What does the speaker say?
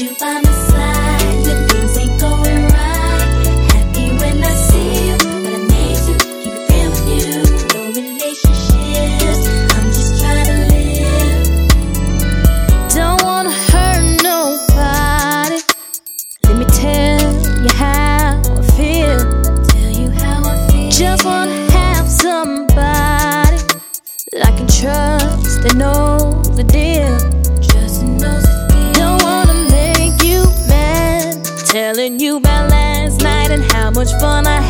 you, by my much fun I